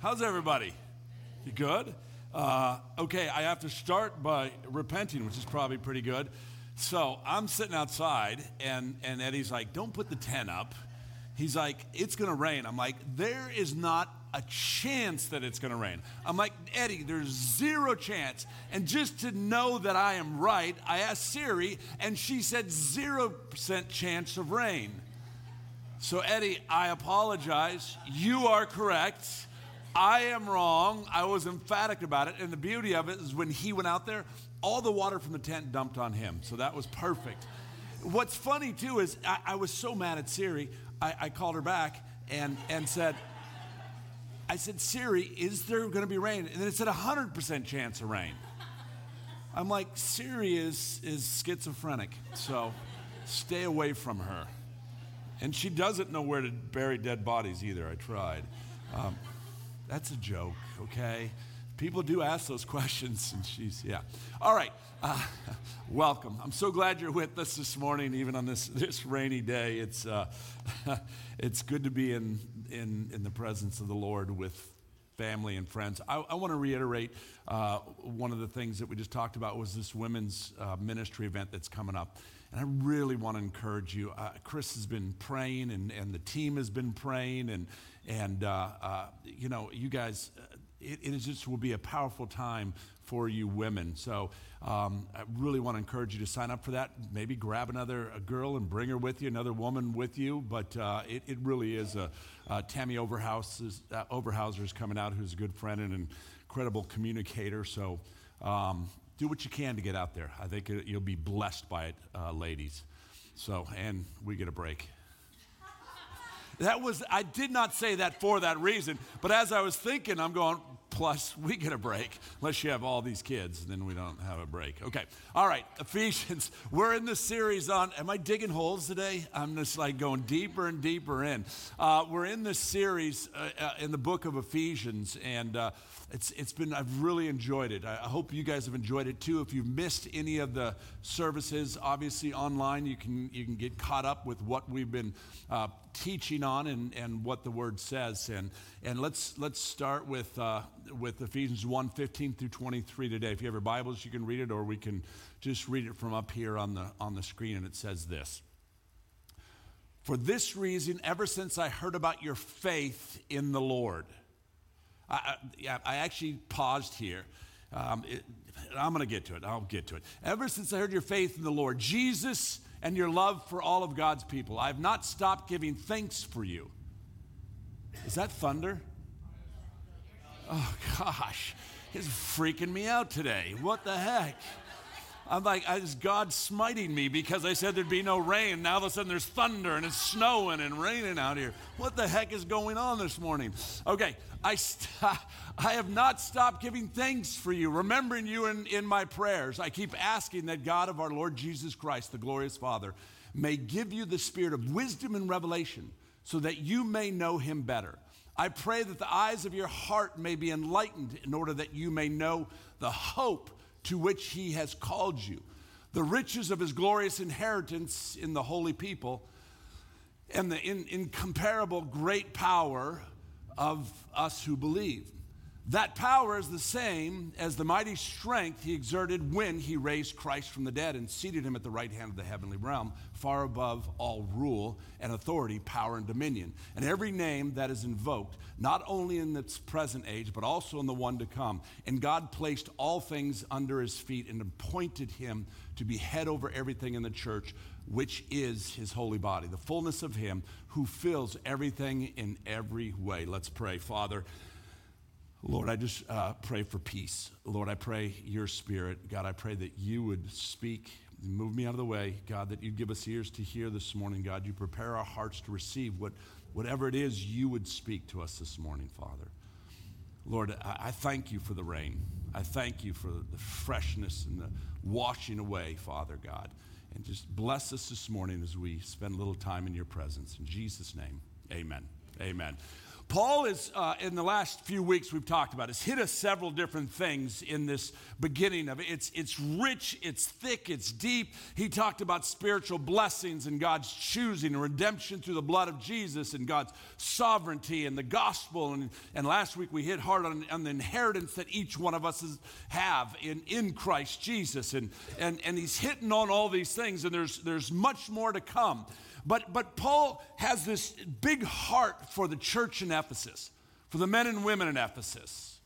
How's everybody? You good? Uh, okay, I have to start by repenting, which is probably pretty good. So I'm sitting outside, and, and Eddie's like, Don't put the tent up. He's like, It's going to rain. I'm like, There is not a chance that it's going to rain. I'm like, Eddie, there's zero chance. And just to know that I am right, I asked Siri, and she said 0% chance of rain. So, Eddie, I apologize. You are correct. I am wrong. I was emphatic about it. And the beauty of it is when he went out there, all the water from the tent dumped on him. So that was perfect. What's funny too is I, I was so mad at Siri, I, I called her back and, and said, I said, Siri, is there going to be rain? And then it said 100% chance of rain. I'm like, Siri is, is schizophrenic, so stay away from her. And she doesn't know where to bury dead bodies either. I tried. Um, that's a joke, okay? People do ask those questions, and she's, yeah. All right, uh, welcome. I'm so glad you're with us this morning, even on this, this rainy day. It's, uh, it's good to be in, in, in the presence of the Lord with family and friends. I, I want to reiterate uh, one of the things that we just talked about was this women's uh, ministry event that's coming up. And I really want to encourage you. Uh, Chris has been praying, and, and the team has been praying, and, and uh, uh, you know, you guys, uh, it, just will be a powerful time for you women. So um, I really want to encourage you to sign up for that. Maybe grab another girl and bring her with you, another woman with you. But uh, it, it, really is a uh, Tammy Overhouse is, uh, is coming out, who's a good friend and an incredible communicator. So um, do what you can to get out there. I think you'll be blessed by it, uh, ladies. So and we get a break. That was, I did not say that for that reason, but as I was thinking, I'm going, plus we get a break. Unless you have all these kids, then we don't have a break. Okay. All right. Ephesians. We're in the series on, am I digging holes today? I'm just like going deeper and deeper in. Uh, we're in this series uh, uh, in the book of Ephesians, and uh, it's, it's been, I've really enjoyed it. I, I hope you guys have enjoyed it too. If you've missed any of the services, obviously online, you can, you can get caught up with what we've been uh, teaching on and, and what the word says. And, and let's, let's start with, uh, with Ephesians 1 15 through 23 today. If you have your Bibles, you can read it, or we can just read it from up here on the, on the screen. And it says this For this reason, ever since I heard about your faith in the Lord, I, I, I actually paused here. Um, it, I'm going to get to it. I'll get to it. Ever since I heard your faith in the Lord Jesus and your love for all of God's people, I have not stopped giving thanks for you. Is that thunder? Oh, gosh. It's freaking me out today. What the heck? I'm like, is God smiting me because I said there'd be no rain? Now all of a sudden there's thunder and it's snowing and raining out here. What the heck is going on this morning? Okay, I, st- I have not stopped giving thanks for you, remembering you in, in my prayers. I keep asking that God of our Lord Jesus Christ, the glorious Father, may give you the spirit of wisdom and revelation so that you may know him better. I pray that the eyes of your heart may be enlightened in order that you may know the hope to which he has called you, the riches of his glorious inheritance in the holy people, and the in, incomparable great power of us who believe. That power is the same as the mighty strength he exerted when he raised Christ from the dead and seated him at the right hand of the heavenly realm, far above all rule and authority, power and dominion, and every name that is invoked, not only in this present age, but also in the one to come. And God placed all things under his feet and appointed him to be head over everything in the church, which is his holy body, the fullness of him who fills everything in every way. Let's pray, Father. Lord, I just uh, pray for peace. Lord, I pray your spirit. God, I pray that you would speak, move me out of the way. God, that you'd give us ears to hear this morning. God, you prepare our hearts to receive what, whatever it is you would speak to us this morning, Father. Lord, I, I thank you for the rain. I thank you for the freshness and the washing away, Father God. And just bless us this morning as we spend a little time in your presence. In Jesus' name, amen. Amen. Paul is, uh, in the last few weeks we've talked about, has hit us several different things in this beginning of it. It's, it's rich, it's thick, it's deep. He talked about spiritual blessings and God's choosing and redemption through the blood of Jesus and God's sovereignty and the gospel. And, and last week we hit hard on, on the inheritance that each one of us is, have in, in Christ Jesus. And, and, and he's hitting on all these things, and there's, there's much more to come. But, but Paul has this big heart for the church in Ephesus, for the men and women in Ephesus.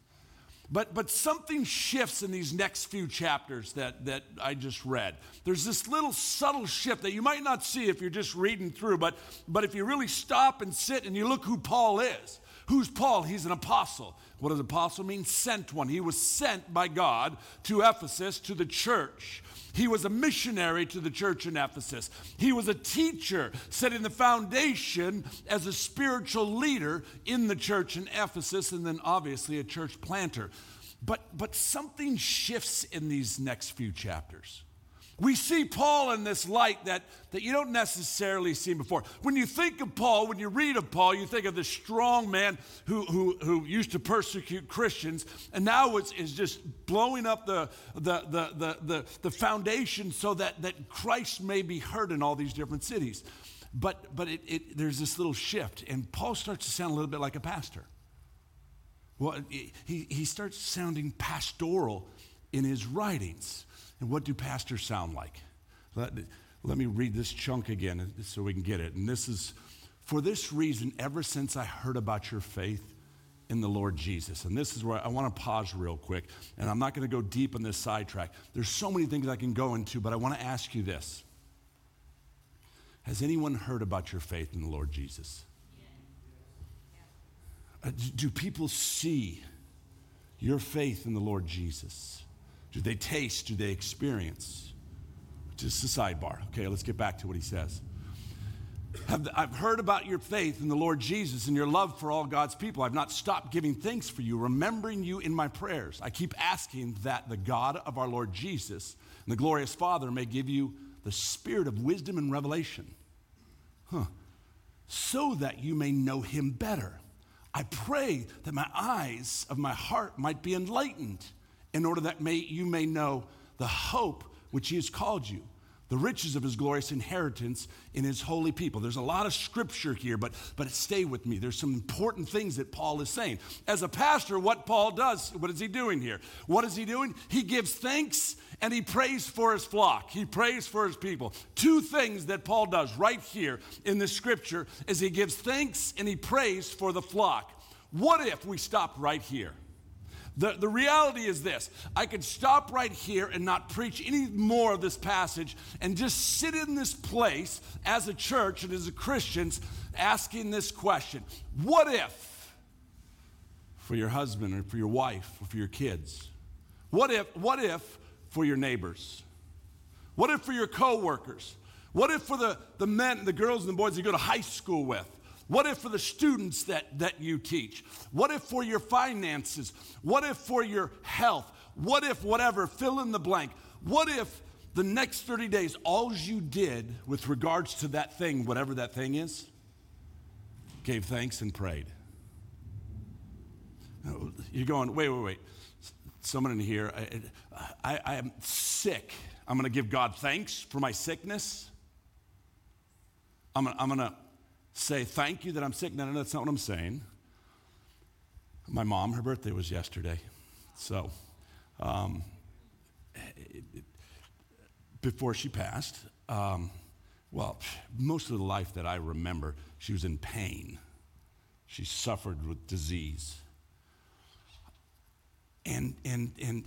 But, but something shifts in these next few chapters that, that I just read. There's this little subtle shift that you might not see if you're just reading through, but, but if you really stop and sit and you look who Paul is, Who's Paul? He's an apostle. What does apostle mean? Sent one. He was sent by God to Ephesus, to the church. He was a missionary to the church in Ephesus. He was a teacher, setting the foundation as a spiritual leader in the church in Ephesus, and then obviously a church planter. But, but something shifts in these next few chapters. We see Paul in this light that, that you don't necessarily see before. When you think of Paul, when you read of Paul, you think of this strong man who, who, who used to persecute Christians and now is, is just blowing up the, the, the, the, the, the foundation so that, that Christ may be heard in all these different cities. But, but it, it, there's this little shift, and Paul starts to sound a little bit like a pastor. Well, he, he starts sounding pastoral in his writings. And what do pastors sound like? Let, let me read this chunk again so we can get it. And this is for this reason, ever since I heard about your faith in the Lord Jesus. And this is where I want to pause real quick. And I'm not going to go deep on this sidetrack. There's so many things I can go into, but I want to ask you this Has anyone heard about your faith in the Lord Jesus? Uh, do people see your faith in the Lord Jesus? Do they taste? Do they experience? Just a sidebar. Okay, let's get back to what he says. I've heard about your faith in the Lord Jesus and your love for all God's people. I've not stopped giving thanks for you, remembering you in my prayers. I keep asking that the God of our Lord Jesus and the glorious Father may give you the spirit of wisdom and revelation. Huh. So that you may know him better. I pray that my eyes of my heart might be enlightened in order that may, you may know the hope which he has called you, the riches of his glorious inheritance in his holy people. There's a lot of scripture here, but, but stay with me. There's some important things that Paul is saying. As a pastor, what Paul does, what is he doing here? What is he doing? He gives thanks and he prays for his flock. He prays for his people. Two things that Paul does right here in the scripture is he gives thanks and he prays for the flock. What if we stopped right here? The, the reality is this I could stop right here and not preach any more of this passage and just sit in this place as a church and as a Christians asking this question What if for your husband or for your wife or for your kids? What if, what if for your neighbors? What if for your coworkers? What if for the, the men, and the girls, and the boys you go to high school with? What if for the students that, that you teach? What if for your finances? What if for your health? What if whatever, fill in the blank? What if the next 30 days, all you did with regards to that thing, whatever that thing is, gave thanks and prayed? You're going, wait, wait, wait. Someone in here, I, I, I am sick. I'm going to give God thanks for my sickness. I'm, I'm going to say thank you that I'm sick. No, no, that's not what I'm saying. My mom, her birthday was yesterday. So, um, before she passed, um, well, most of the life that I remember, she was in pain. She suffered with disease. And, and, and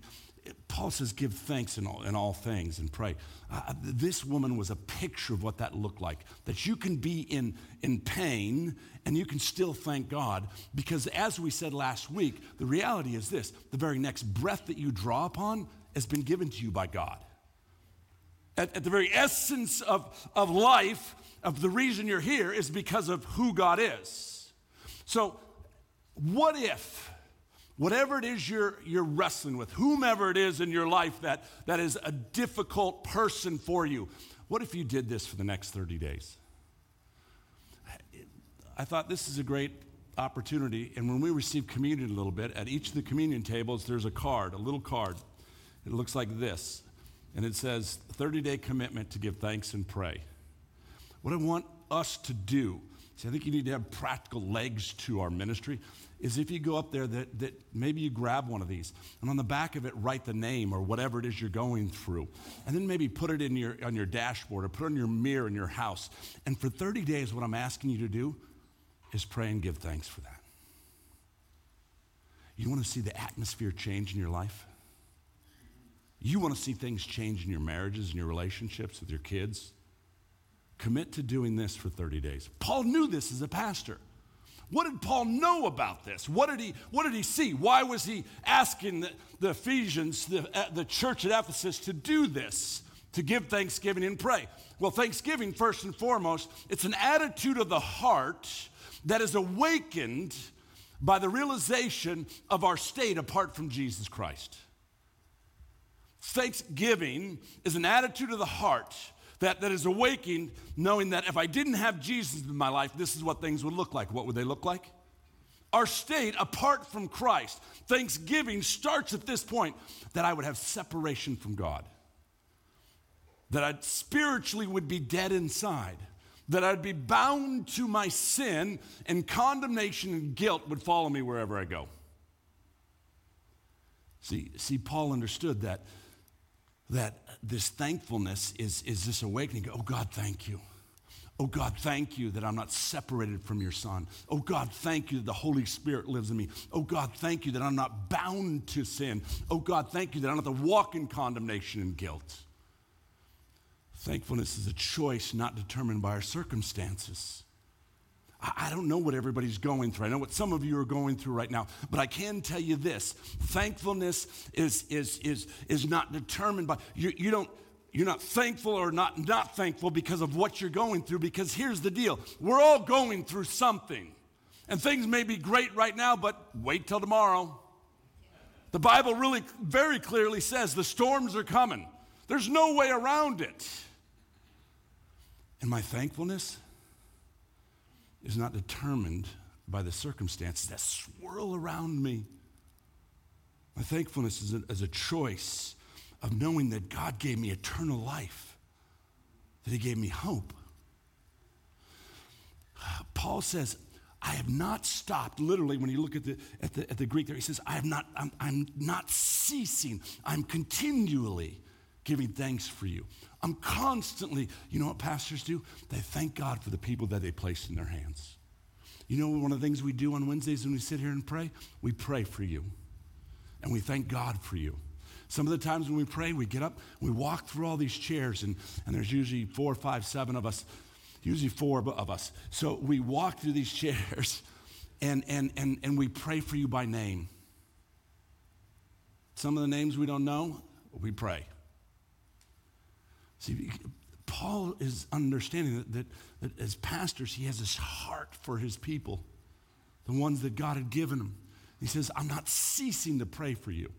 Paul says, give thanks in all, in all things and pray. Uh, this woman was a picture of what that looked like. That you can be in, in pain and you can still thank God. Because as we said last week, the reality is this the very next breath that you draw upon has been given to you by God. At, at the very essence of, of life, of the reason you're here, is because of who God is. So, what if? Whatever it is you're, you're wrestling with, whomever it is in your life that, that is a difficult person for you, what if you did this for the next 30 days? I thought this is a great opportunity. And when we receive communion a little bit, at each of the communion tables, there's a card, a little card. It looks like this. And it says 30 day commitment to give thanks and pray. What I want us to do, see, I think you need to have practical legs to our ministry, is if you go up there, that, that maybe you grab one of these, and on the back of it, write the name or whatever it is you're going through. And then maybe put it in your, on your dashboard or put it on your mirror in your house. And for 30 days, what I'm asking you to do is pray and give thanks for that. You want to see the atmosphere change in your life? You want to see things change in your marriages and your relationships with your kids? Commit to doing this for 30 days. Paul knew this as a pastor. What did Paul know about this? What did he, what did he see? Why was he asking the, the Ephesians, the, uh, the church at Ephesus, to do this, to give thanksgiving and pray? Well, thanksgiving, first and foremost, it's an attitude of the heart that is awakened by the realization of our state apart from Jesus Christ. Thanksgiving is an attitude of the heart that, that is awakened knowing that if I didn't have Jesus in my life, this is what things would look like. What would they look like? Our state apart from Christ. Thanksgiving starts at this point that I would have separation from God, that I spiritually would be dead inside that I'd be bound to my sin, and condemnation and guilt would follow me wherever I go. See, see Paul understood that, that this thankfulness is, is this awakening. Oh, God, thank you. Oh, God, thank you that I'm not separated from your Son. Oh, God, thank you that the Holy Spirit lives in me. Oh, God, thank you that I'm not bound to sin. Oh, God, thank you that I don't have to walk in condemnation and guilt. Thankfulness is a choice not determined by our circumstances. I don't know what everybody's going through. I know what some of you are going through right now, but I can tell you this thankfulness is, is, is, is not determined by, you, you don't, you're not thankful or not, not thankful because of what you're going through, because here's the deal we're all going through something. And things may be great right now, but wait till tomorrow. The Bible really very clearly says the storms are coming, there's no way around it. And my thankfulness is not determined by the circumstances that swirl around me. My thankfulness is a, is a choice of knowing that God gave me eternal life, that He gave me hope. Paul says, I have not stopped. Literally, when you look at the, at the, at the Greek there, he says, I have not, I'm, I'm not ceasing. I'm continually giving thanks for you. I'm constantly, you know what pastors do? They thank God for the people that they placed in their hands. You know one of the things we do on Wednesdays when we sit here and pray? We pray for you. And we thank God for you. Some of the times when we pray, we get up, we walk through all these chairs, and, and there's usually four, five, seven of us, usually four of us. So we walk through these chairs and, and, and, and we pray for you by name. Some of the names we don't know, we pray. See, Paul is understanding that, that, that as pastors, he has this heart for his people, the ones that God had given him. He says, I'm not ceasing to pray for you.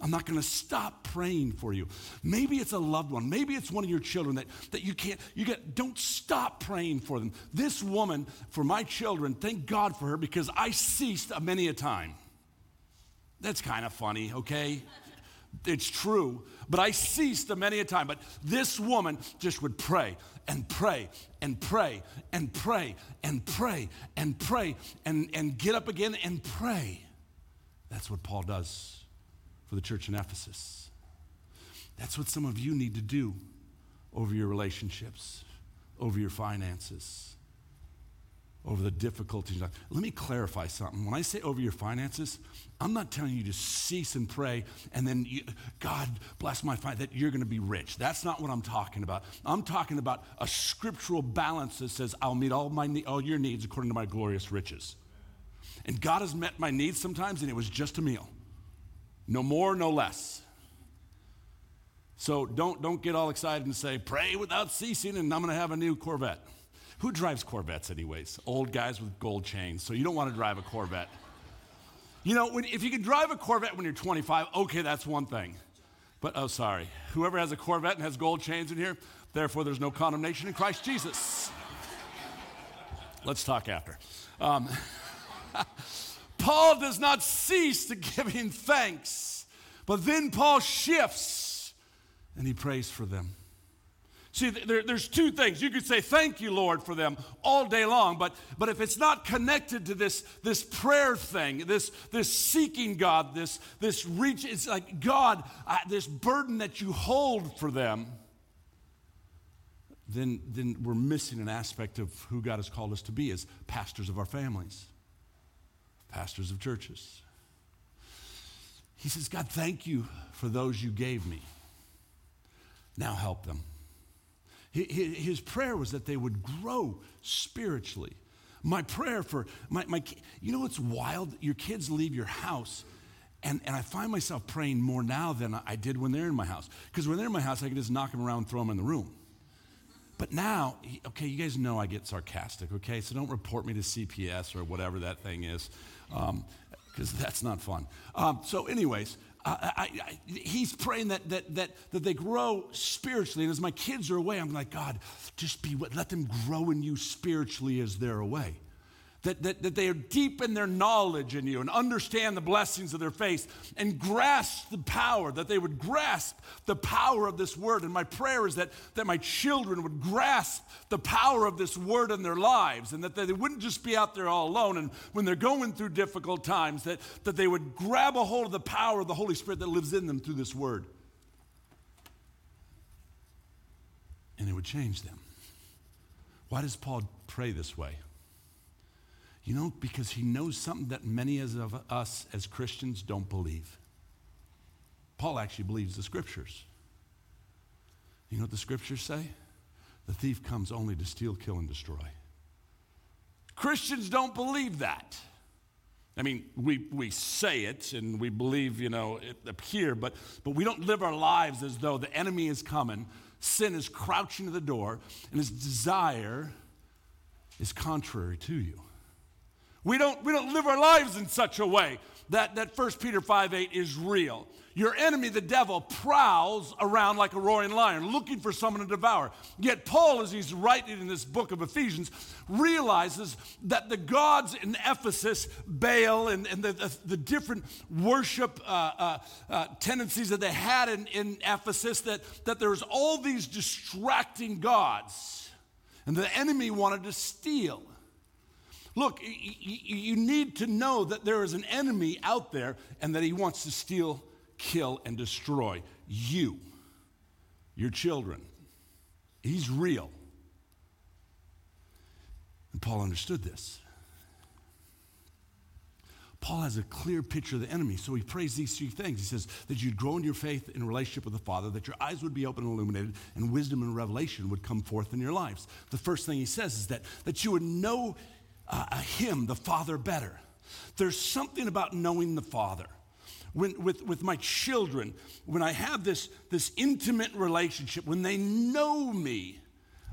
I'm not going to stop praying for you. Maybe it's a loved one. Maybe it's one of your children that, that you can't, you get, don't stop praying for them. This woman, for my children, thank God for her because I ceased many a time. That's kind of funny, okay? It's true. But I ceased many a time. But this woman just would pray and pray and pray and pray and pray and pray and, and get up again and pray. That's what Paul does for the church in Ephesus. That's what some of you need to do over your relationships, over your finances over the difficulties. Let me clarify something. When I say over your finances, I'm not telling you to cease and pray and then you, God bless my finances, that you're going to be rich. That's not what I'm talking about. I'm talking about a scriptural balance that says, I'll meet all, my, all your needs according to my glorious riches. And God has met my needs sometimes, and it was just a meal. No more, no less. So don't, don't get all excited and say, pray without ceasing, and I'm going to have a new Corvette. Who drives Corvettes, anyways? Old guys with gold chains. So you don't want to drive a Corvette. You know, when, if you can drive a Corvette when you're 25, okay, that's one thing. But, oh, sorry. Whoever has a Corvette and has gold chains in here, therefore there's no condemnation in Christ Jesus. Let's talk after. Um, Paul does not cease to give him thanks, but then Paul shifts and he prays for them. See, there, there's two things. You could say, Thank you, Lord, for them all day long, but, but if it's not connected to this, this prayer thing, this, this seeking God, this, this reach, it's like, God, uh, this burden that you hold for them, then, then we're missing an aspect of who God has called us to be as pastors of our families, pastors of churches. He says, God, thank you for those you gave me. Now help them. His prayer was that they would grow spiritually. My prayer for my, my you know what's wild? Your kids leave your house, and, and I find myself praying more now than I did when they're in my house. Because when they're in my house, I can just knock them around throw them in the room. But now, okay, you guys know I get sarcastic, okay? So don't report me to CPS or whatever that thing is, because um, that's not fun. Um, so, anyways, I, I, he's praying that, that, that, that they grow spiritually. And as my kids are away, I'm like, God, just be, let them grow in you spiritually as they're away that, that, that they are deep in their knowledge in you and understand the blessings of their faith and grasp the power, that they would grasp the power of this word. And my prayer is that, that my children would grasp the power of this word in their lives and that they wouldn't just be out there all alone. And when they're going through difficult times, that, that they would grab a hold of the power of the Holy Spirit that lives in them through this word. And it would change them. Why does Paul pray this way? You know, because he knows something that many of us as Christians don't believe. Paul actually believes the scriptures. You know what the scriptures say? The thief comes only to steal, kill, and destroy. Christians don't believe that. I mean, we, we say it and we believe, you know, it up here, but, but we don't live our lives as though the enemy is coming, sin is crouching at the door, and his desire is contrary to you. We don't, we don't live our lives in such a way that, that 1 Peter 5 8 is real. Your enemy, the devil, prowls around like a roaring lion, looking for someone to devour. Yet, Paul, as he's writing in this book of Ephesians, realizes that the gods in Ephesus, Baal, and, and the, the, the different worship uh, uh, uh, tendencies that they had in, in Ephesus, that, that there's all these distracting gods. And the enemy wanted to steal. Look, you need to know that there is an enemy out there and that he wants to steal, kill, and destroy you, your children. He's real. And Paul understood this. Paul has a clear picture of the enemy, so he prays these three things. He says that you'd grow in your faith in relationship with the Father, that your eyes would be open and illuminated, and wisdom and revelation would come forth in your lives. The first thing he says is that, that you would know uh, Him, the Father, better. There's something about knowing the Father. When, with, with my children, when I have this, this intimate relationship, when they know me,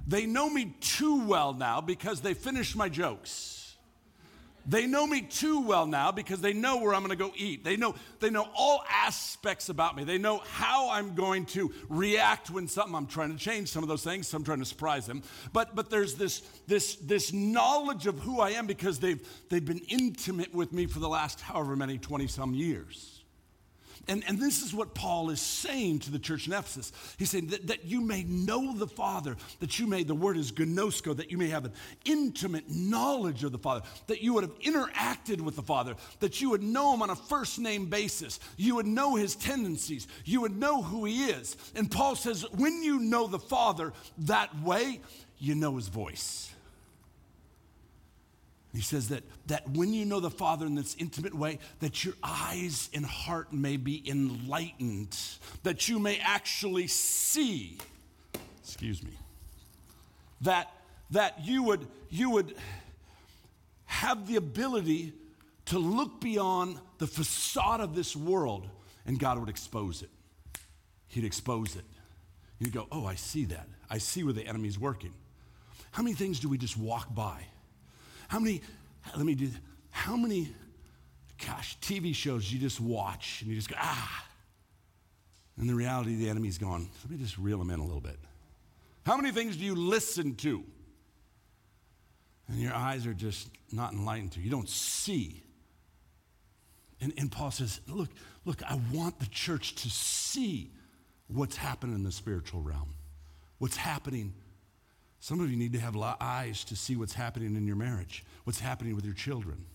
they know me too well now because they finish my jokes. They know me too well now because they know where I'm going to go eat. They know, they know all aspects about me. They know how I'm going to react when something, I'm trying to change some of those things, I'm trying to surprise them. But, but there's this, this, this knowledge of who I am because they've, they've been intimate with me for the last however many 20 some years. And, and this is what Paul is saying to the church in Ephesus. He's saying that, that you may know the Father, that you may, the word is gnosko, that you may have an intimate knowledge of the Father, that you would have interacted with the Father, that you would know him on a first name basis, you would know his tendencies, you would know who he is. And Paul says, when you know the Father that way, you know his voice. He says that, that when you know the Father in this intimate way, that your eyes and heart may be enlightened, that you may actually see, excuse me, that, that you, would, you would have the ability to look beyond the facade of this world and God would expose it. He'd expose it. You'd go, oh, I see that. I see where the enemy's working. How many things do we just walk by? How many, let me do, how many gosh, TV shows you just watch and you just go, ah. And the reality, the enemy's gone, let me just reel them in a little bit. How many things do you listen to? And your eyes are just not enlightened to. You don't see. And, and Paul says, look, look, I want the church to see what's happening in the spiritual realm, what's happening. Some of you need to have eyes to see what's happening in your marriage, what's happening with your children,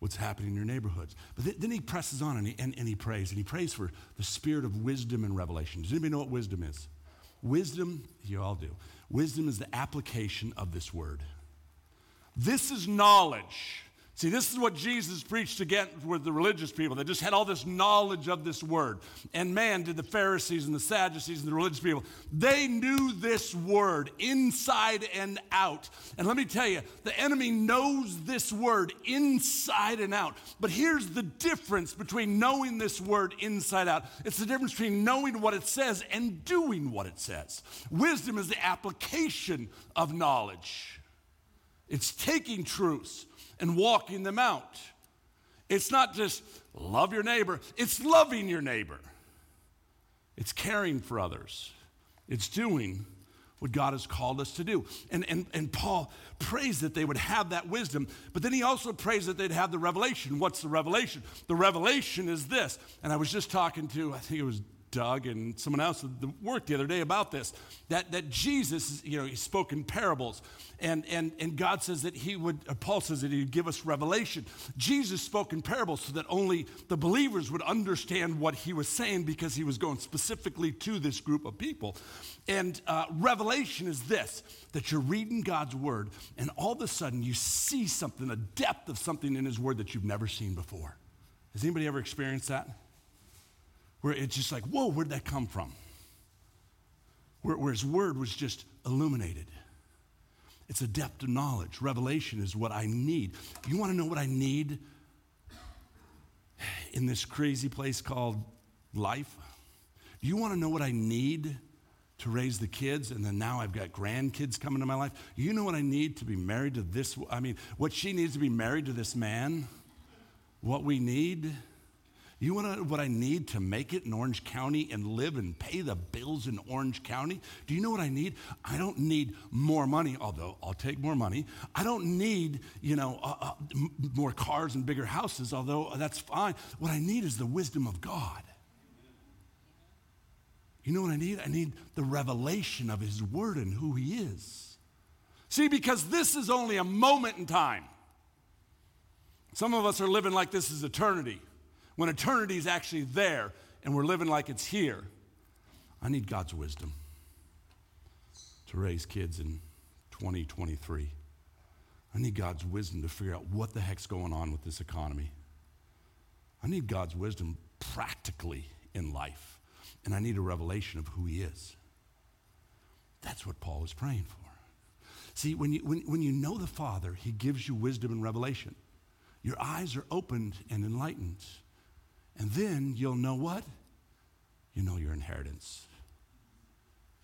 what's happening in your neighborhoods. But th- then he presses on and he, and, and he prays, and he prays for the spirit of wisdom and revelation. Does anybody know what wisdom is? Wisdom, you all do. Wisdom is the application of this word. This is knowledge. See, this is what Jesus preached against with the religious people. They just had all this knowledge of this word. And man, did the Pharisees and the Sadducees and the religious people, they knew this word inside and out. And let me tell you, the enemy knows this word inside and out. But here's the difference between knowing this word inside out it's the difference between knowing what it says and doing what it says. Wisdom is the application of knowledge, it's taking truths and walking them out. It's not just love your neighbor, it's loving your neighbor. It's caring for others. It's doing what God has called us to do. And, and, and Paul prays that they would have that wisdom, but then he also prays that they'd have the revelation. What's the revelation? The revelation is this. And I was just talking to, I think it was Doug and someone else at the work the other day about this that, that Jesus, you know, he spoke in parables. And, and, and God says that he would, Paul says that he would give us revelation. Jesus spoke in parables so that only the believers would understand what he was saying because he was going specifically to this group of people. And uh, revelation is this that you're reading God's word and all of a sudden you see something, a depth of something in his word that you've never seen before. Has anybody ever experienced that? Where it's just like, whoa, where'd that come from? Where, where his word was just illuminated. It's a depth of knowledge. Revelation is what I need. You want to know what I need in this crazy place called life? Do you want to know what I need to raise the kids and then now I've got grandkids coming to my life? You know what I need to be married to this? I mean, what she needs to be married to this man? What we need? You want what I need to make it in Orange County and live and pay the bills in Orange County? Do you know what I need? I don't need more money, although I'll take more money. I don't need, you know, uh, uh, more cars and bigger houses, although that's fine. What I need is the wisdom of God. You know what I need? I need the revelation of His Word and who He is. See, because this is only a moment in time. Some of us are living like this is eternity when eternity is actually there and we're living like it's here. I need God's wisdom to raise kids in 2023. I need God's wisdom to figure out what the heck's going on with this economy. I need God's wisdom practically in life, and I need a revelation of who He is. That's what Paul is praying for. See, when you, when, when you know the Father, He gives you wisdom and revelation. Your eyes are opened and enlightened. And then you'll know what? You know your inheritance.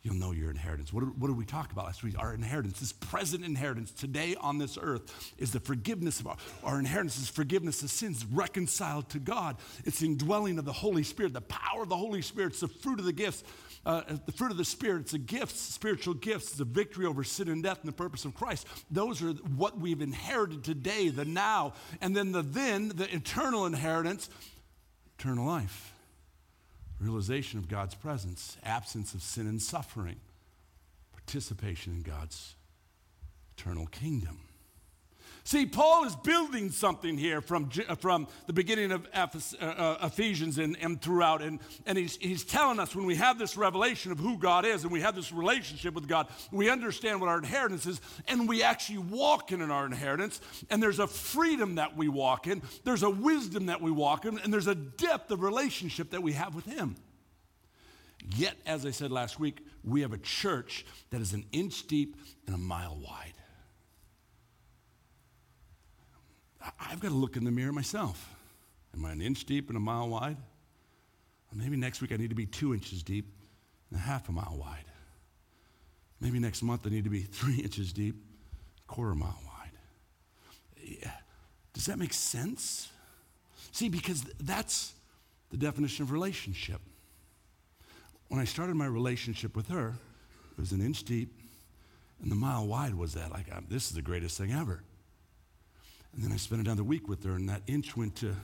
You'll know your inheritance. What, what did we talk about last week? Our inheritance, this present inheritance today on this earth, is the forgiveness of our, our inheritance, is forgiveness of sins, reconciled to God. It's the indwelling of the Holy Spirit, the power of the Holy Spirit. It's the fruit of the gifts, uh, the fruit of the Spirit. It's a gifts, spiritual gifts. A victory over sin and death and the purpose of Christ. Those are what we've inherited today, the now. And then the then, the eternal inheritance eternal life, realization of God's presence, absence of sin and suffering, participation in God's eternal kingdom. See, Paul is building something here from, uh, from the beginning of uh, uh, Ephesians and, and throughout. And, and he's, he's telling us when we have this revelation of who God is and we have this relationship with God, we understand what our inheritance is, and we actually walk in our inheritance. And there's a freedom that we walk in, there's a wisdom that we walk in, and there's a depth of relationship that we have with Him. Yet, as I said last week, we have a church that is an inch deep and a mile wide. I've got to look in the mirror myself. Am I an inch deep and a mile wide? Maybe next week I need to be two inches deep and a half a mile wide. Maybe next month I need to be three inches deep, quarter mile wide. Yeah. Does that make sense? See, because that's the definition of relationship. When I started my relationship with her, it was an inch deep, and the mile wide was that. Like, um, this is the greatest thing ever. And then I spent another week with her, and that inch went to,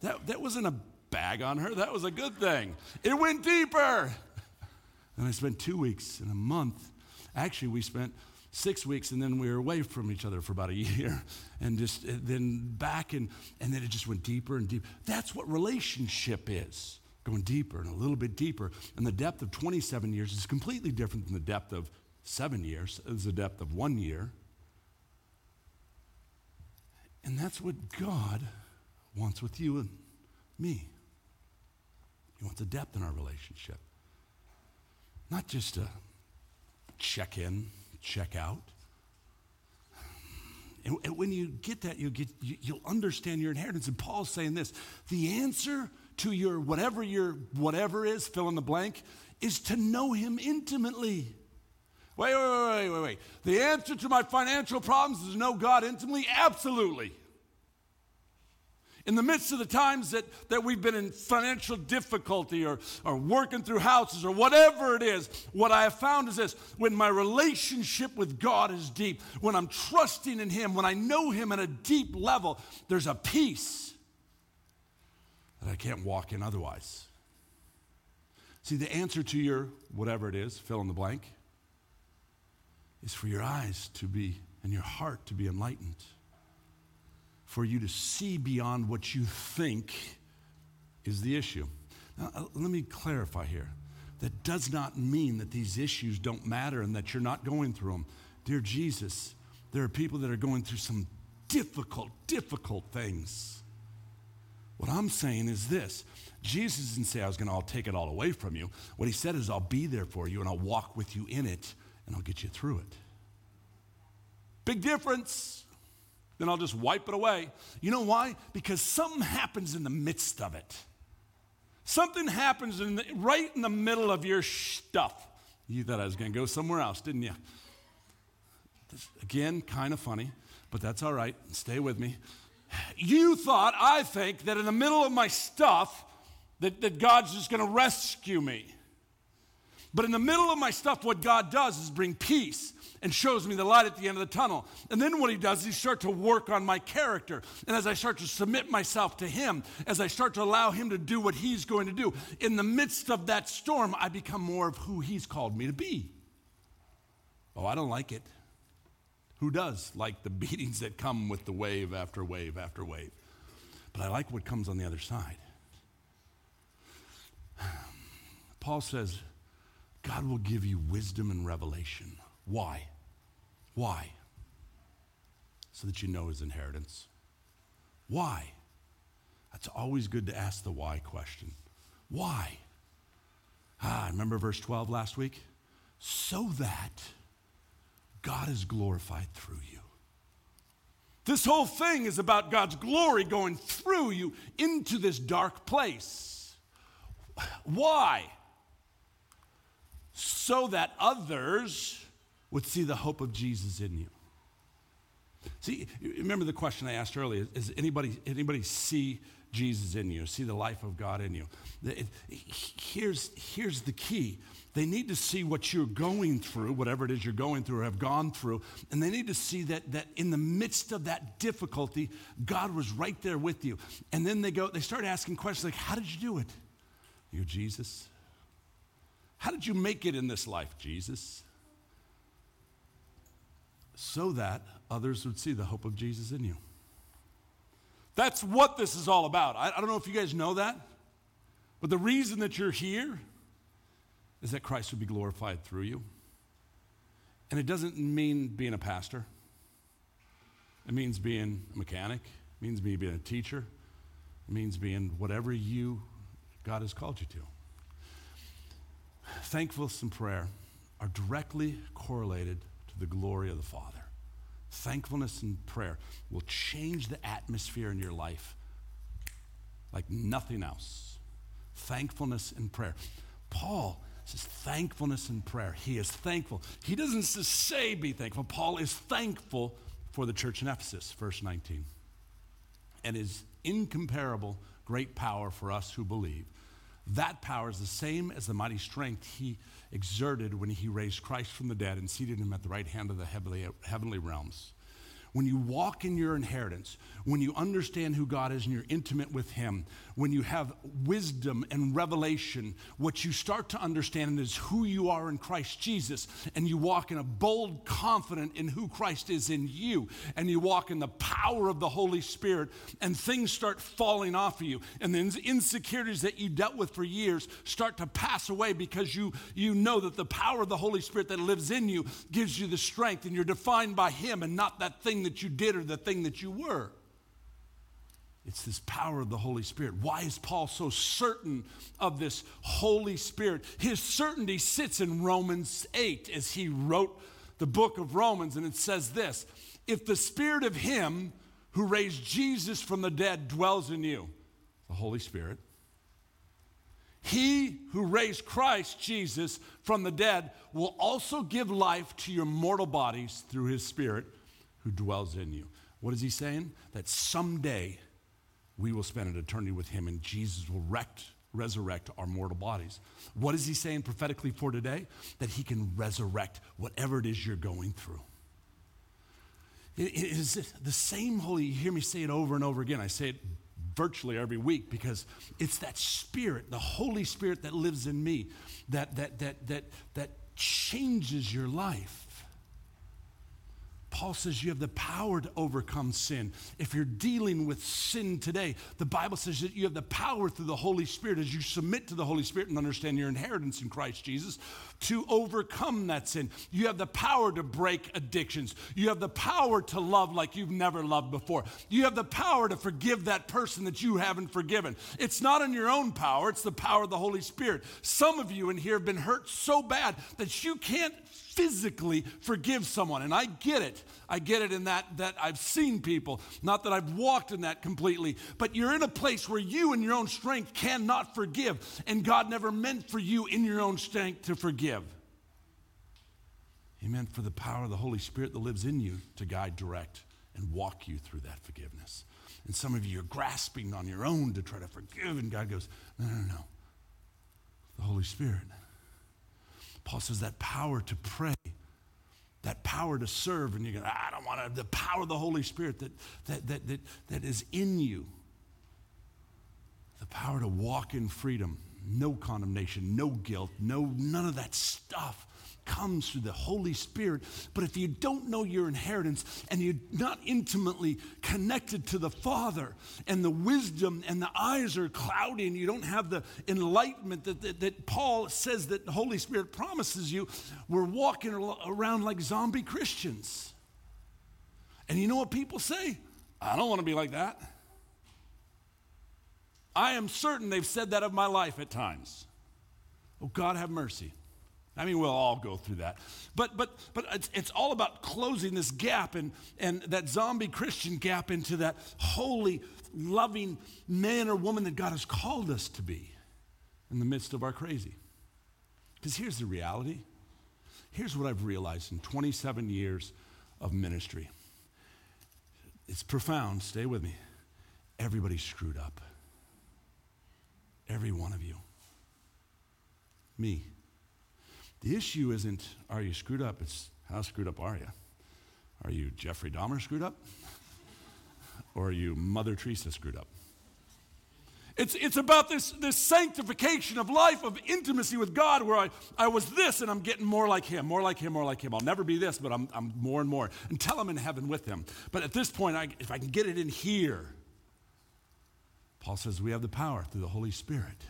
that, that wasn't a bag on her, that was a good thing. It went deeper. And I spent two weeks and a month. Actually, we spent six weeks and then we were away from each other for about a year and just and then back and, and then it just went deeper and deeper. That's what relationship is going deeper and a little bit deeper. And the depth of 27 years is completely different than the depth of seven years, it's the depth of one year. And that's what God wants with you and me. He wants a depth in our relationship. Not just a check in, check out. And, and when you get that, you'll, get, you, you'll understand your inheritance. And Paul's saying this the answer to your whatever your whatever is, fill in the blank, is to know him intimately. Wait, wait, wait, wait, wait, wait. The answer to my financial problems is to know God intimately? Absolutely. In the midst of the times that, that we've been in financial difficulty or, or working through houses or whatever it is, what I have found is this when my relationship with God is deep, when I'm trusting in Him, when I know Him at a deep level, there's a peace that I can't walk in otherwise. See, the answer to your whatever it is, fill in the blank, is for your eyes to be and your heart to be enlightened for you to see beyond what you think is the issue. Now, uh, let me clarify here. That does not mean that these issues don't matter and that you're not going through them. Dear Jesus, there are people that are going through some difficult, difficult things. What I'm saying is this Jesus didn't say I was going to take it all away from you. What he said is I'll be there for you and I'll walk with you in it and I'll get you through it. Big difference then I'll just wipe it away. You know why? Because something happens in the midst of it. Something happens in the, right in the middle of your stuff. You thought I was going to go somewhere else, didn't you? This, again, kind of funny, but that's all right. Stay with me. You thought, I think, that in the middle of my stuff, that, that God's just going to rescue me. But in the middle of my stuff, what God does is bring peace and shows me the light at the end of the tunnel. And then what he does is he starts to work on my character. And as I start to submit myself to him, as I start to allow him to do what he's going to do, in the midst of that storm, I become more of who he's called me to be. Oh, I don't like it. Who does like the beatings that come with the wave after wave after wave? But I like what comes on the other side. Paul says, God will give you wisdom and revelation. Why? Why? So that you know his inheritance. Why? That's always good to ask the why question. Why? Ah, remember verse 12 last week? So that God is glorified through you. This whole thing is about God's glory going through you into this dark place. Why? So that others would see the hope of Jesus in you. See, remember the question I asked earlier is anybody, anybody see Jesus in you, see the life of God in you? Here's, here's the key. They need to see what you're going through, whatever it is you're going through or have gone through, and they need to see that, that in the midst of that difficulty, God was right there with you. And then they go, they start asking questions like, How did you do it? You Jesus. How did you make it in this life, Jesus? So that others would see the hope of Jesus in you. That's what this is all about. I, I, don't know if you guys know that, but the reason that you're here is that Christ would be glorified through you. And it doesn't mean being a pastor, it means being a mechanic, it means being a teacher, it means being whatever you, God has called you to. Thankfulness and prayer are directly correlated the glory of the Father. Thankfulness and prayer will change the atmosphere in your life like nothing else. Thankfulness and prayer. Paul says thankfulness and prayer. He is thankful. He doesn't just say be thankful. Paul is thankful for the church in Ephesus, verse 19, and is incomparable great power for us who believe. That power is the same as the mighty strength he exerted when he raised Christ from the dead and seated him at the right hand of the heavenly, heavenly realms. When you walk in your inheritance, when you understand who God is and you're intimate with Him, when you have wisdom and revelation, what you start to understand is who you are in Christ Jesus, and you walk in a bold confidence in who Christ is in you, and you walk in the power of the Holy Spirit, and things start falling off of you, and the insecurities that you dealt with for years start to pass away because you, you know that the power of the Holy Spirit that lives in you gives you the strength, and you're defined by Him and not that thing that you did or the thing that you were. It's this power of the Holy Spirit. Why is Paul so certain of this Holy Spirit? His certainty sits in Romans 8 as he wrote the book of Romans, and it says this If the Spirit of Him who raised Jesus from the dead dwells in you, the Holy Spirit, he who raised Christ Jesus from the dead will also give life to your mortal bodies through his Spirit who dwells in you. What is he saying? That someday we will spend an eternity with him and Jesus will wreck, resurrect our mortal bodies. What is he saying prophetically for today? That he can resurrect whatever it is you're going through. It is the same holy, you hear me say it over and over again. I say it virtually every week because it's that spirit, the Holy Spirit that lives in me, that that that that that changes your life. Paul says you have the power to overcome sin. If you're dealing with sin today, the Bible says that you have the power through the Holy Spirit as you submit to the Holy Spirit and understand your inheritance in Christ Jesus to overcome that sin. You have the power to break addictions. You have the power to love like you've never loved before. You have the power to forgive that person that you haven't forgiven. It's not in your own power, it's the power of the Holy Spirit. Some of you in here have been hurt so bad that you can't physically forgive someone. And I get it. I get it in that that I've seen people, not that I've walked in that completely, but you're in a place where you in your own strength cannot forgive. And God never meant for you in your own strength to forgive. He meant for the power of the Holy Spirit that lives in you to guide, direct, and walk you through that forgiveness. And some of you are grasping on your own to try to forgive, and God goes, No, no, no. The Holy Spirit. Paul says that power to pray, that power to serve, and you go, I don't want to, the power of the Holy Spirit that, that, that, that, that is in you, the power to walk in freedom, no condemnation, no guilt, no, none of that stuff comes through the Holy Spirit. But if you don't know your inheritance and you're not intimately connected to the Father and the wisdom and the eyes are cloudy and you don't have the enlightenment that, that, that Paul says that the Holy Spirit promises you, we're walking around like zombie Christians. And you know what people say? I don't want to be like that. I am certain they've said that of my life at times. Oh, God, have mercy. I mean, we'll all go through that. But, but, but it's, it's all about closing this gap and, and that zombie Christian gap into that holy, loving man or woman that God has called us to be in the midst of our crazy. Because here's the reality. Here's what I've realized in 27 years of ministry. It's profound. Stay with me. Everybody's screwed up. Every one of you. Me. The issue isn't, are you screwed up? It's, how screwed up are you? Are you Jeffrey Dahmer screwed up? Or are you Mother Teresa screwed up? It's, it's about this, this sanctification of life, of intimacy with God, where I, I was this and I'm getting more like Him, more like Him, more like Him. I'll never be this, but I'm, I'm more and more until I'm in heaven with Him. But at this point, I, if I can get it in here, Paul says we have the power through the Holy Spirit.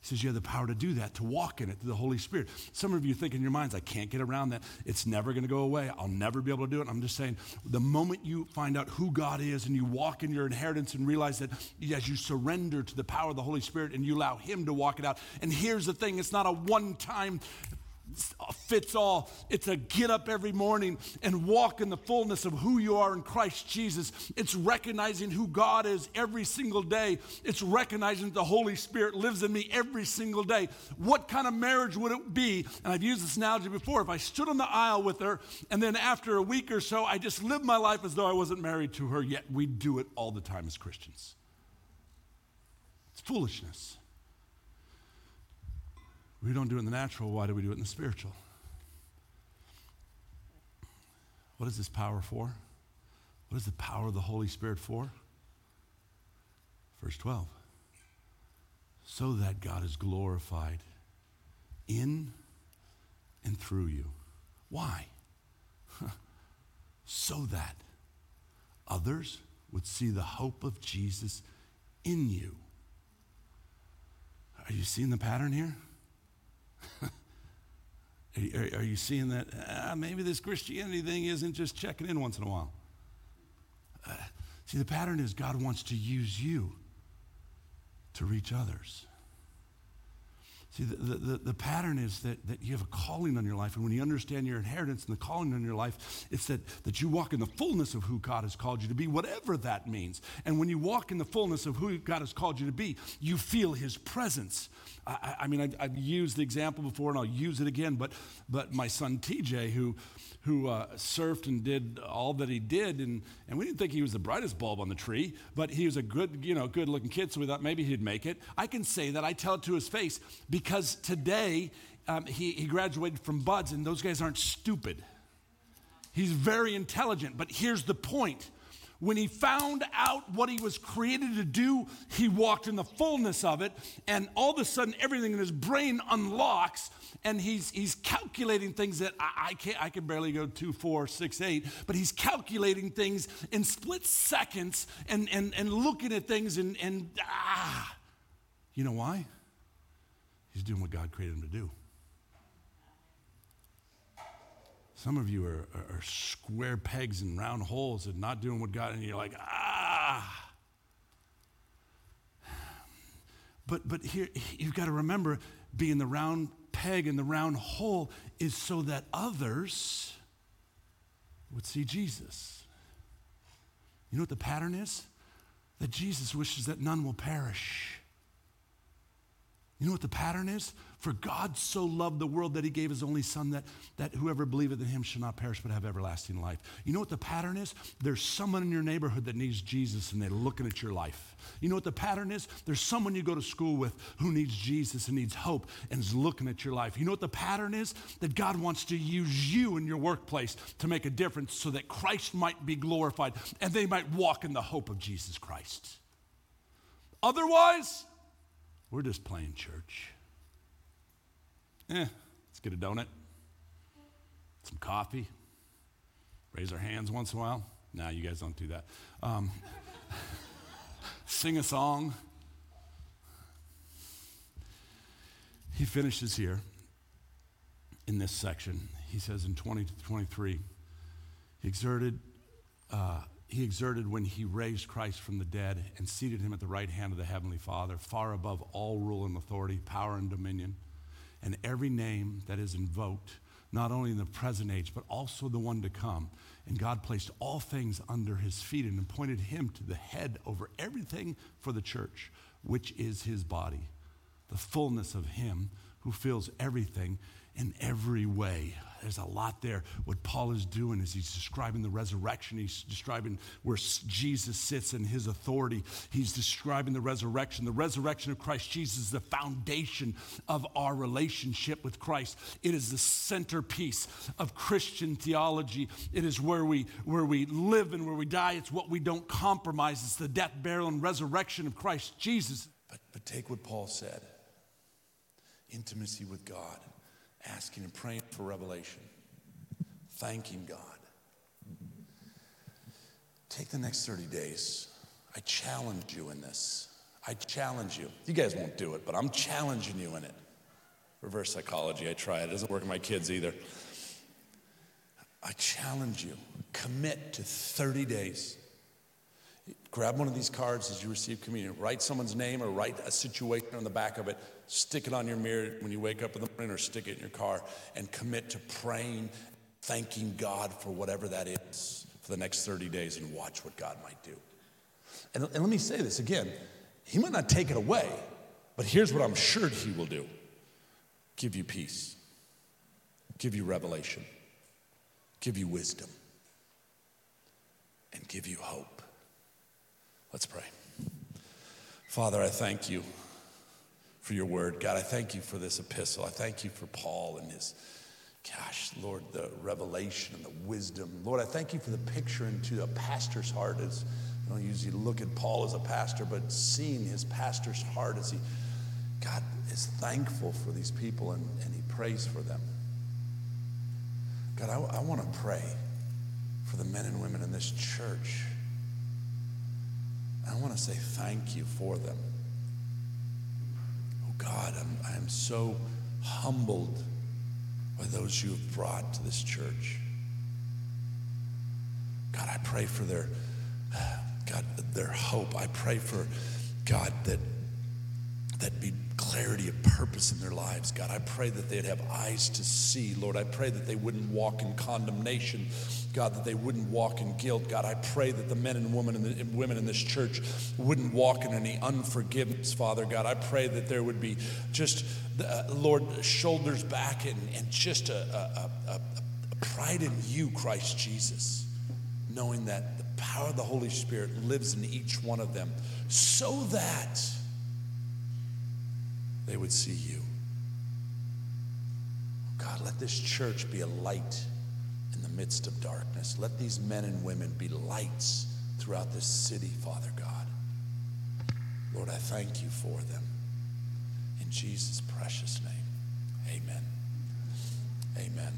He says you have the power to do that, to walk in it through the Holy Spirit. Some of you think in your minds, I can't get around that. It's never going to go away. I'll never be able to do it. I'm just saying, the moment you find out who God is and you walk in your inheritance and realize that as you surrender to the power of the Holy Spirit and you allow Him to walk it out. And here's the thing it's not a one time fits all. It's a get up every morning and walk in the fullness of who you are in Christ Jesus. It's recognizing who God is every single day. It's recognizing that the Holy Spirit lives in me every single day. What kind of marriage would it be? And I've used this analogy before. If I stood on the aisle with her and then after a week or so, I just lived my life as though I wasn't married to her, yet we do it all the time as Christians. It's foolishness. We don't do it in the natural. Why do we do it in the spiritual? What is this power for? What is the power of the Holy Spirit for? Verse 12. So that God is glorified in and through you. Why? so that others would see the hope of Jesus in you. Are you seeing the pattern here? are, are, you seeing that? Uh, maybe this Christianity thing isn't just checking in once in a while. Uh, see, the pattern is God wants to use you to reach others. See, the, the, the, pattern is that, that you have a calling on your life, and when you understand your inheritance and the calling on your life, it's that, that you walk in the fullness of who God has called you to be, whatever that means. And when you walk in the fullness of who God has called you to be, you feel His presence. I, I mean, I, have used the example before, and I'll use it again, but, but my son TJ, who, who uh, surfed and did all that he did, and, and we didn't think he was the brightest bulb on the tree, but he was a good, you know, good looking kid, so we thought maybe he'd make it. I can say that I tell it to his face because today um, he, he graduated from BUD/S, and those guys aren't stupid. He's very intelligent, but here's the point. When he found out what he was created to do, he walked in the fullness of it, and all of a sudden, everything in his brain unlocks, and he's, he's calculating things that I, I can't, I can barely go two, four, six, eight, but he's calculating things in split seconds and, and, and looking at things, and, and ah, you know why? He's doing what God created him to do. Some of you are, are, are, square pegs and round holes and not doing what God, and you're like, ah. But, but here, you've got to remember being the round peg and the round hole is so that others would see Jesus. You know what the pattern is? That Jesus wishes that none will perish you know what the pattern is? For God so loved the world that he gave his only son that, that whoever believeth in him shall not perish but have everlasting life. You know what the pattern is? There's someone in your neighborhood that needs Jesus and they're looking at your life. You know what the pattern is? There's someone you go to school with who needs Jesus and needs hope and is looking at your life. You know what the pattern is? That God wants to use you in your workplace to make a difference so that Christ might be glorified and they might walk in the hope of Jesus Christ. Otherwise, we're just playing church. Eh, let's get a donut, some coffee, raise our hands once in a while. Nah, you guys don't do that. Um, sing a song. He finishes here in this section. He says in 20 to 23, he exerted uh, he exerted when he raised Christ from the dead and seated him at the right hand of the Heavenly Father, far above all rule and authority, power and dominion, and every name that is invoked, not only in the present age, but also the one to come. And God placed all things under his feet and appointed him to the head over everything for the church, which is his body, the fullness of him who fills everything in every way. There's a lot there. What Paul is doing is he's describing the resurrection. He's describing where Jesus sits in his authority. He's describing the resurrection. The resurrection of Christ Jesus is the foundation of our relationship with Christ. It is the centerpiece of Christian theology. It is where we, where we live and where we die. It's what we don't compromise. It's the death, burial, and resurrection of Christ Jesus. But, but take what Paul said intimacy with God asking and praying for revelation, thanking God. Take the next 30 days. I challenge you in this. I challenge you. You guys won't do it, but I'm challenging you in it. Reverse psychology, I try it. It doesn't work with my kids either. I challenge you. Commit to 30 days Grab one of these cards as you receive communion. Write someone's name or write a situation on the back of it. Stick it on your mirror when you wake up in the morning or stick it in your car and commit to praying, thanking God for whatever that is for the next 30 days and watch what God might do. And, and let me say this again He might not take it away, but here's what I'm sure He will do give you peace, give you revelation, give you wisdom, and give you hope. Let's pray. Father, I thank you for your word. God, I thank you for this epistle. I thank you for Paul and his Gosh, Lord, the revelation and the wisdom. Lord, I thank you for the picture into a pastor's heart as I don't usually look at Paul as a pastor, but seeing his pastor's heart as he, God, is thankful for these people and, and he prays for them. God, I, I want to pray for the men and women in this church. I want to say thank you for them. Oh God, I'm, I'm so humbled by those you have brought to this church. God, I pray for their uh, God, their hope. I pray for God that that be clarity of purpose in their lives. God, I pray that they'd have eyes to see. Lord, I pray that they wouldn't walk in condemnation. God, that they wouldn't walk in guilt. God, I pray that the men and women in, the, women in this church wouldn't walk in any unforgiveness, Father. God, I pray that there would be just, uh, Lord, shoulders back and, and just a, a, a, a pride in you, Christ Jesus, knowing that the power of the Holy Spirit lives in each one of them so that they would see you. God, let this church be a light in the midst of darkness. Let these men and women be lights throughout this city, Father God. Lord, I thank you for them. In Jesus' precious name, amen. Amen.